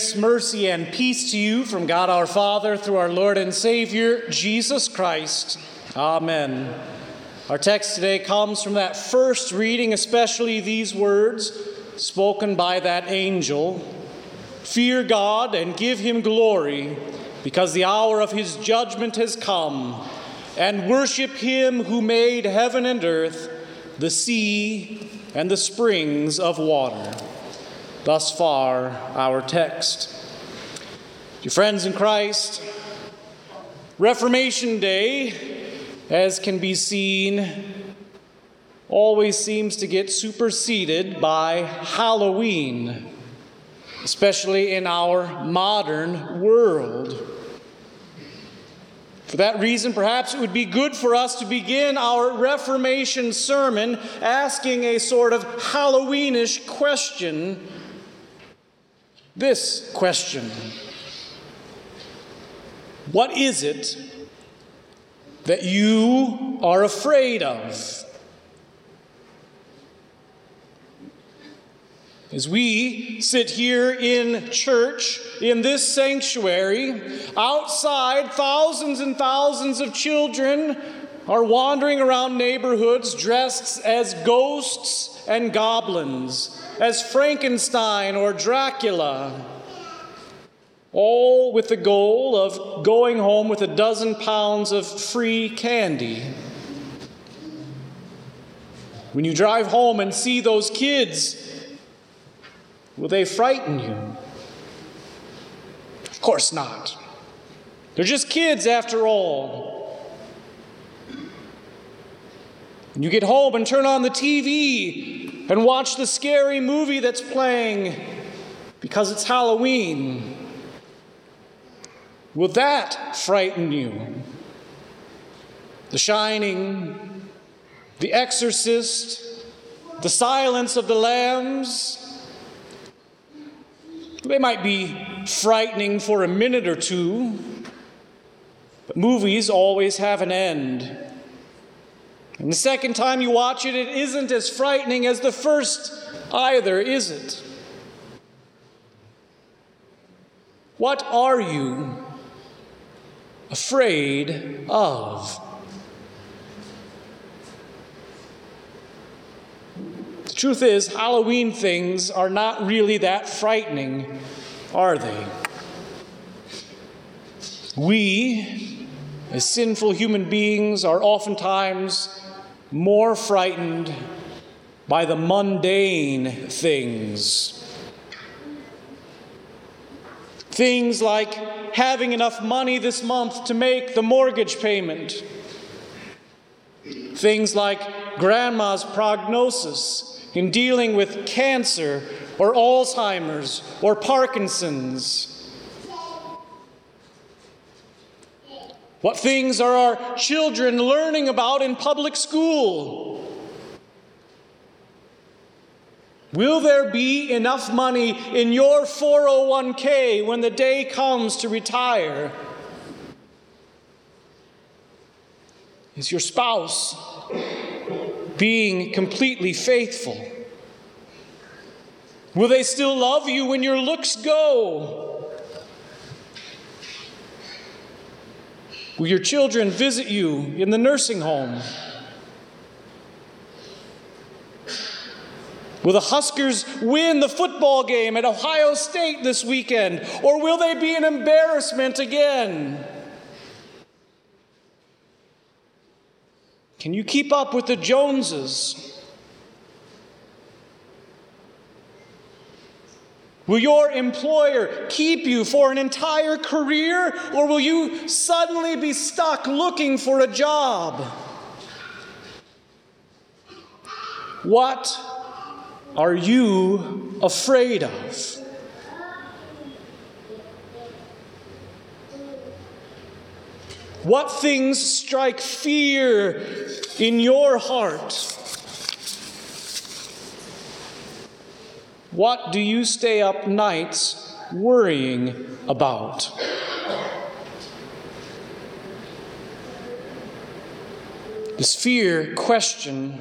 Grace, mercy, and peace to you from God our Father through our Lord and Savior, Jesus Christ. Amen. Our text today comes from that first reading, especially these words spoken by that angel Fear God and give him glory, because the hour of his judgment has come, and worship him who made heaven and earth, the sea, and the springs of water. Thus far, our text. Dear friends in Christ, Reformation Day, as can be seen, always seems to get superseded by Halloween, especially in our modern world. For that reason, perhaps it would be good for us to begin our Reformation sermon asking a sort of Halloweenish question this question What is it that you are afraid of? As we sit here in church, in this sanctuary, outside, thousands and thousands of children are wandering around neighborhoods dressed as ghosts and goblins as Frankenstein or Dracula, all with the goal of going home with a dozen pounds of free candy. When you drive home and see those kids, will they frighten you? Of course not. They're just kids after all. And you get home and turn on the TV and watch the scary movie that's playing because it's Halloween. Will that frighten you? The Shining, The Exorcist, The Silence of the Lambs. They might be frightening for a minute or two, but movies always have an end. And the second time you watch it, it isn't as frightening as the first either, is it? What are you afraid of? The truth is, Halloween things are not really that frightening, are they? We, as sinful human beings, are oftentimes more frightened by the mundane things. Things like having enough money this month to make the mortgage payment. Things like grandma's prognosis in dealing with cancer or Alzheimer's or Parkinson's. What things are our children learning about in public school? Will there be enough money in your 401k when the day comes to retire? Is your spouse being completely faithful? Will they still love you when your looks go? Will your children visit you in the nursing home? Will the Huskers win the football game at Ohio State this weekend? Or will they be an embarrassment again? Can you keep up with the Joneses? Will your employer keep you for an entire career, or will you suddenly be stuck looking for a job? What are you afraid of? What things strike fear in your heart? What do you stay up nights worrying about? This fear question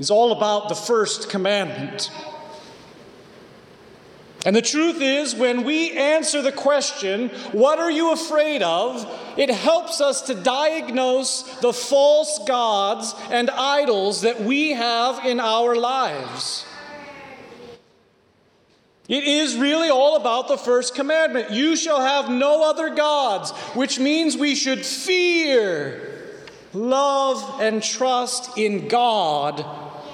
is all about the first commandment. And the truth is, when we answer the question, What are you afraid of? it helps us to diagnose the false gods and idols that we have in our lives. It is really all about the first commandment you shall have no other gods, which means we should fear, love, and trust in God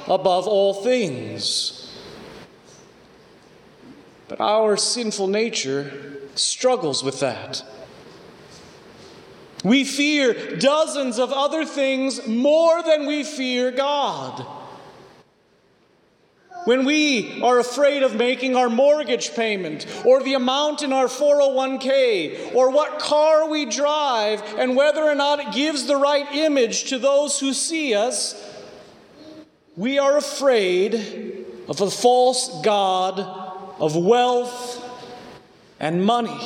above all things. But our sinful nature struggles with that. We fear dozens of other things more than we fear God. When we are afraid of making our mortgage payment, or the amount in our 401k, or what car we drive, and whether or not it gives the right image to those who see us, we are afraid of a false God of wealth and money.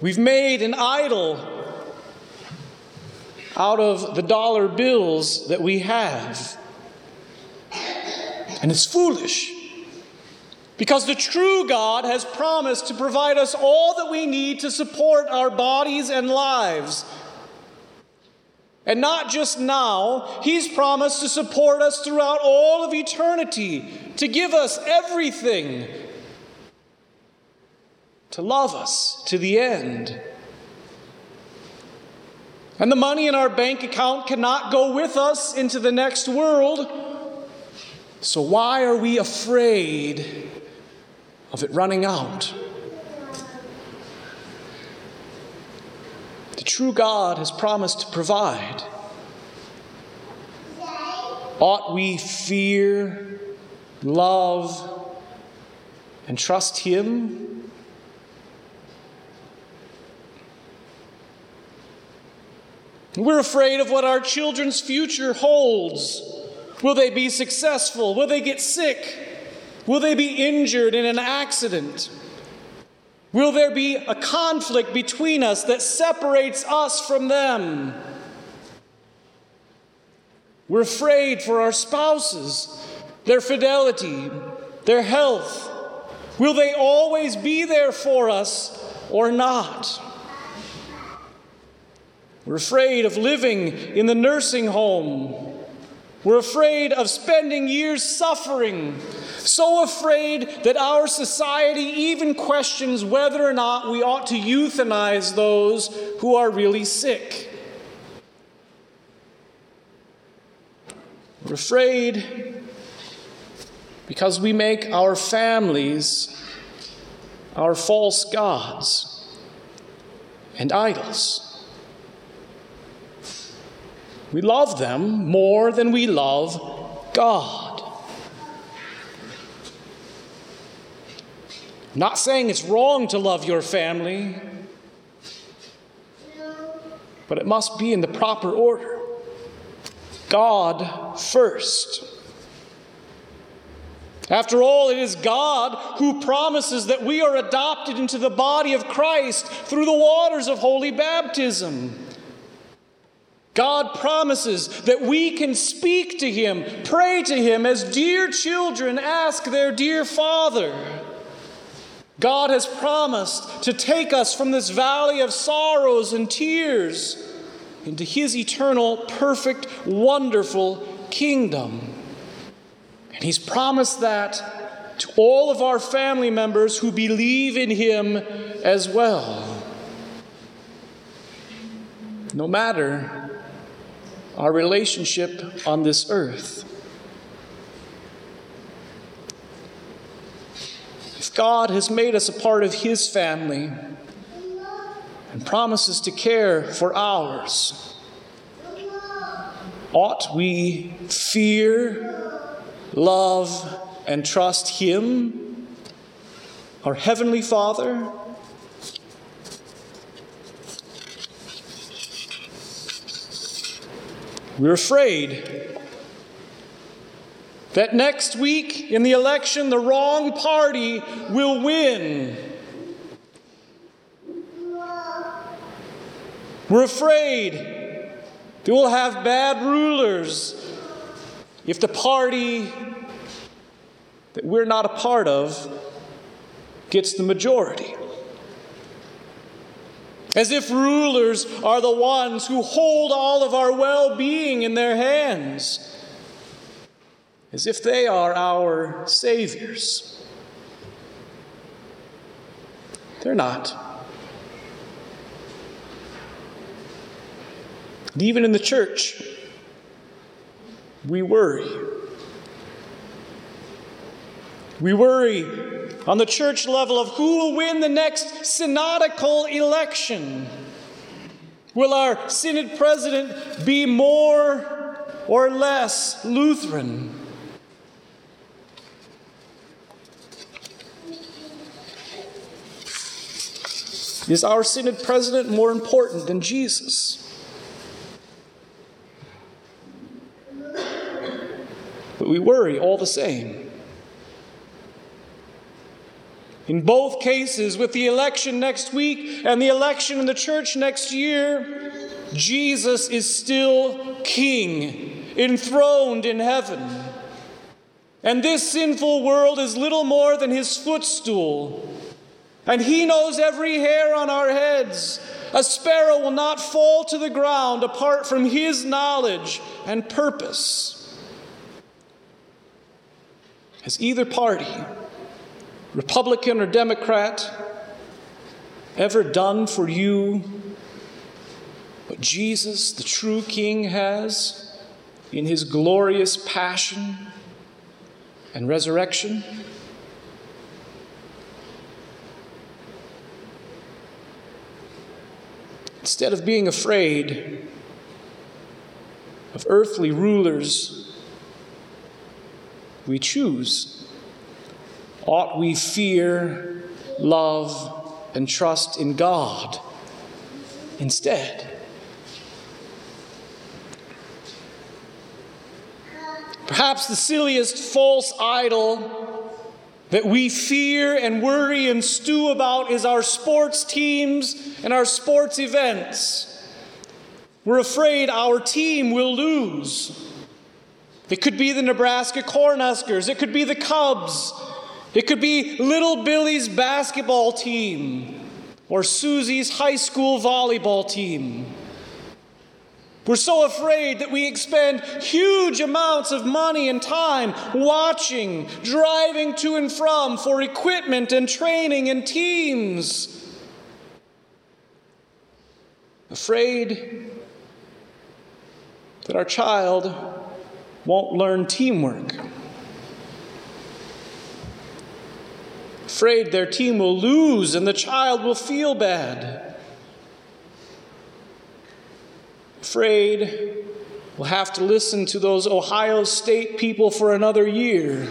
We've made an idol out of the dollar bills that we have. And it's foolish. Because the true God has promised to provide us all that we need to support our bodies and lives. And not just now, He's promised to support us throughout all of eternity, to give us everything, to love us to the end. And the money in our bank account cannot go with us into the next world. So, why are we afraid of it running out? The true God has promised to provide. Ought we fear, love, and trust Him? We're afraid of what our children's future holds. Will they be successful? Will they get sick? Will they be injured in an accident? Will there be a conflict between us that separates us from them? We're afraid for our spouses, their fidelity, their health. Will they always be there for us or not? We're afraid of living in the nursing home. We're afraid of spending years suffering, so afraid that our society even questions whether or not we ought to euthanize those who are really sick. We're afraid because we make our families our false gods and idols. We love them more than we love God. I'm not saying it's wrong to love your family, but it must be in the proper order. God first. After all, it is God who promises that we are adopted into the body of Christ through the waters of holy baptism. God promises that we can speak to Him, pray to Him as dear children ask their dear Father. God has promised to take us from this valley of sorrows and tears into His eternal, perfect, wonderful kingdom. And He's promised that to all of our family members who believe in Him as well. No matter our relationship on this earth. If God has made us a part of His family and promises to care for ours, ought we fear, love, and trust Him, our Heavenly Father? We're afraid that next week in the election, the wrong party will win. We're afraid that we'll have bad rulers if the party that we're not a part of gets the majority. As if rulers are the ones who hold all of our well being in their hands. As if they are our saviors. They're not. And even in the church, we worry. We worry on the church level of who will win the next synodical election. Will our synod president be more or less Lutheran? Is our synod president more important than Jesus? But we worry all the same. In both cases, with the election next week and the election in the church next year, Jesus is still King, enthroned in heaven. And this sinful world is little more than his footstool. And he knows every hair on our heads. A sparrow will not fall to the ground apart from his knowledge and purpose. Has either party, Republican or Democrat, ever done for you what Jesus, the true King, has in his glorious passion and resurrection? Instead of being afraid of earthly rulers we choose. Ought we fear, love, and trust in God instead? Perhaps the silliest false idol that we fear and worry and stew about is our sports teams and our sports events. We're afraid our team will lose. It could be the Nebraska Cornhuskers. It could be the Cubs. It could be little Billy's basketball team or Susie's high school volleyball team. We're so afraid that we expend huge amounts of money and time watching, driving to and from for equipment and training and teams. Afraid that our child won't learn teamwork. Afraid their team will lose and the child will feel bad. Afraid we'll have to listen to those Ohio State people for another year.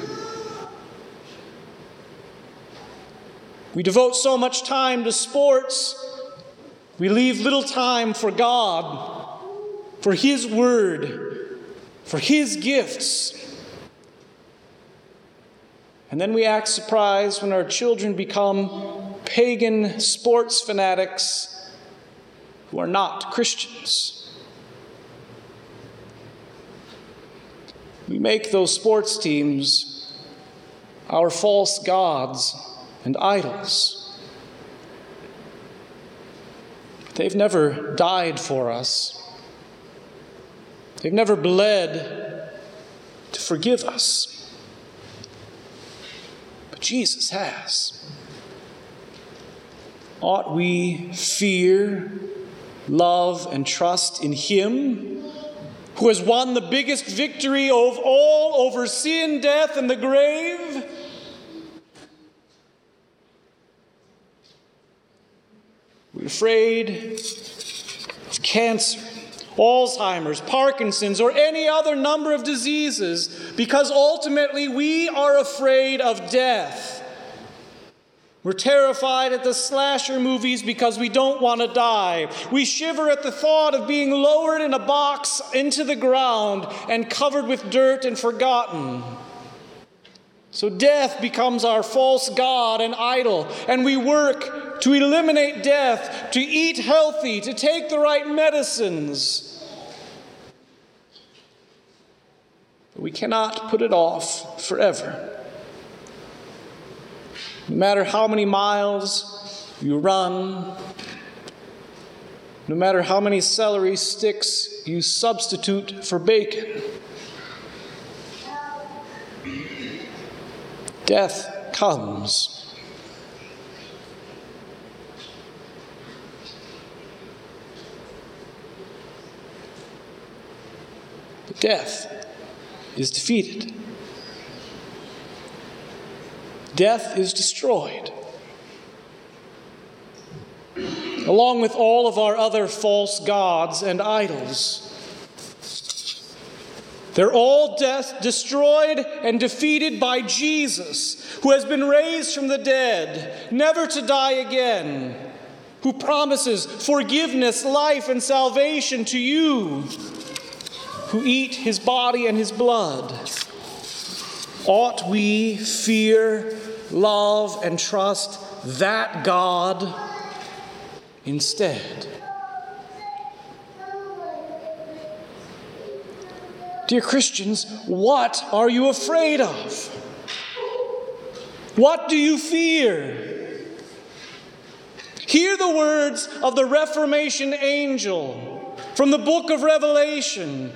We devote so much time to sports, we leave little time for God, for His Word, for His gifts. And then we act surprised when our children become pagan sports fanatics who are not Christians. We make those sports teams our false gods and idols. They've never died for us. They've never bled to forgive us. Jesus has. Ought we fear, love, and trust in Him who has won the biggest victory of all over sin, death, and the grave? We're afraid of cancer Alzheimer's, Parkinson's, or any other number of diseases because ultimately we are afraid of death. We're terrified at the slasher movies because we don't want to die. We shiver at the thought of being lowered in a box into the ground and covered with dirt and forgotten. So death becomes our false God and idol, and we work to eliminate death, to eat healthy, to take the right medicines. We cannot put it off forever. No matter how many miles you run, no matter how many celery sticks you substitute for bacon, death comes. Death is defeated. Death is destroyed. Along with all of our other false gods and idols. They're all death destroyed and defeated by Jesus, who has been raised from the dead, never to die again, who promises forgiveness, life, and salvation to you who eat his body and his blood. Ought we fear, love, and trust that God instead? Dear Christians, what are you afraid of? What do you fear? Hear the words of the Reformation angel from the book of Revelation,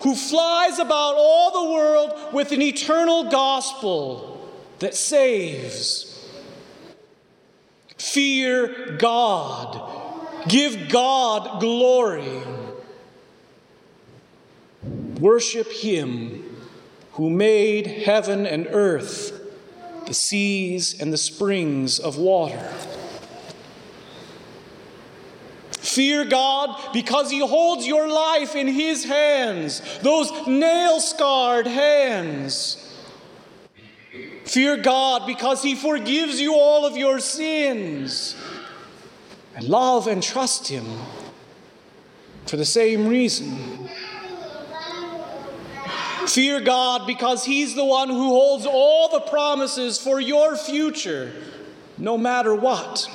who flies about all the world with an eternal gospel that saves. Fear God, give God glory. Worship Him who made heaven and earth, the seas and the springs of water. Fear God because He holds your life in His hands, those nail scarred hands. Fear God because He forgives you all of your sins. And love and trust Him for the same reason. Fear God because He's the one who holds all the promises for your future, no matter what.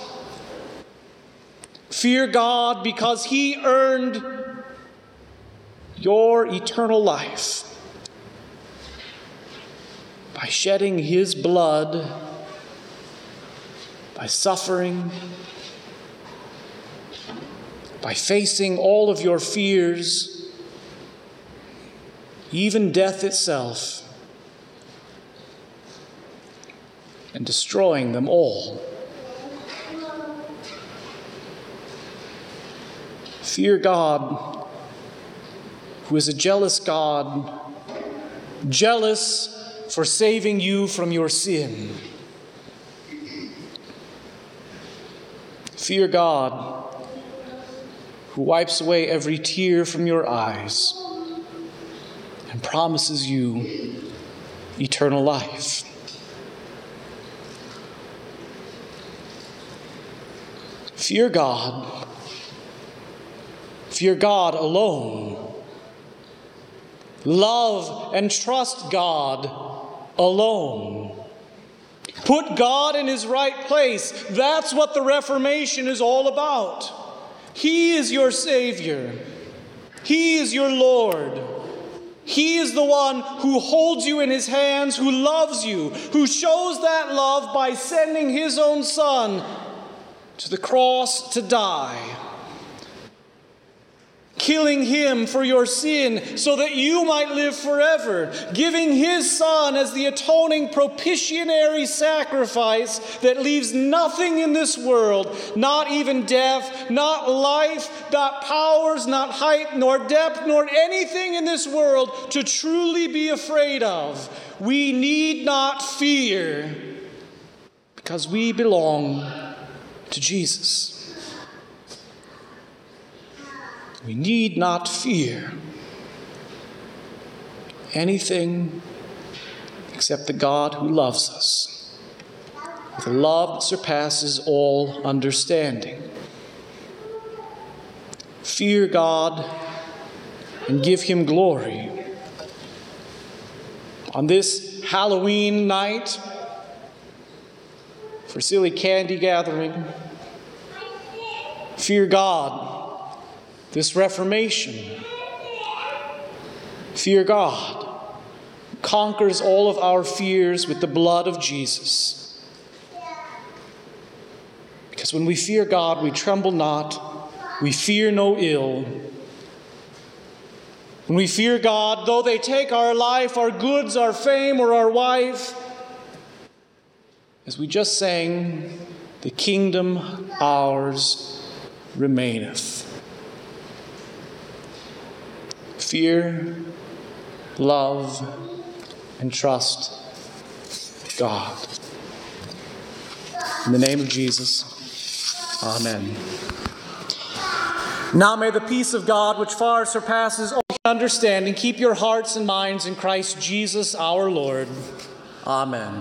Fear God because He earned your eternal life by shedding His blood, by suffering, by facing all of your fears even death itself, and destroying them all. Fear God, who is a jealous God, jealous for saving you from your sin. Fear God, who wipes away every tear from your eyes and promises you eternal life. Fear God. Fear God alone. Love and trust God alone. Put God in his right place. That's what the Reformation is all about. He is your Savior, He is your Lord. He is the one who holds you in his hands, who loves you, who shows that love by sending his own Son to the cross to die killing him for your sin so that you might live forever, giving his son as the atoning propitiatory sacrifice that leaves nothing in this world, not even death, not life, not powers, not height, nor depth, nor anything in this world to truly be afraid of. We need not fear because we belong to Jesus. We need not fear anything except the God who loves us with a love that surpasses all understanding. Fear God and give Him glory. On this Halloween night, for silly candy gathering, fear God this Reformation. Fear God conquers all of our fears with the blood of Jesus. Because when we fear God, we tremble not, we fear no ill. When we fear God, though they take our life, our goods, our fame, or our wife, as we just sang, the kingdom ours remaineth. Fear, love, and trust God. In the name of Jesus, Amen. Now may the peace of God, which far surpasses all understanding, keep your hearts and minds in Christ Jesus our Lord. Amen.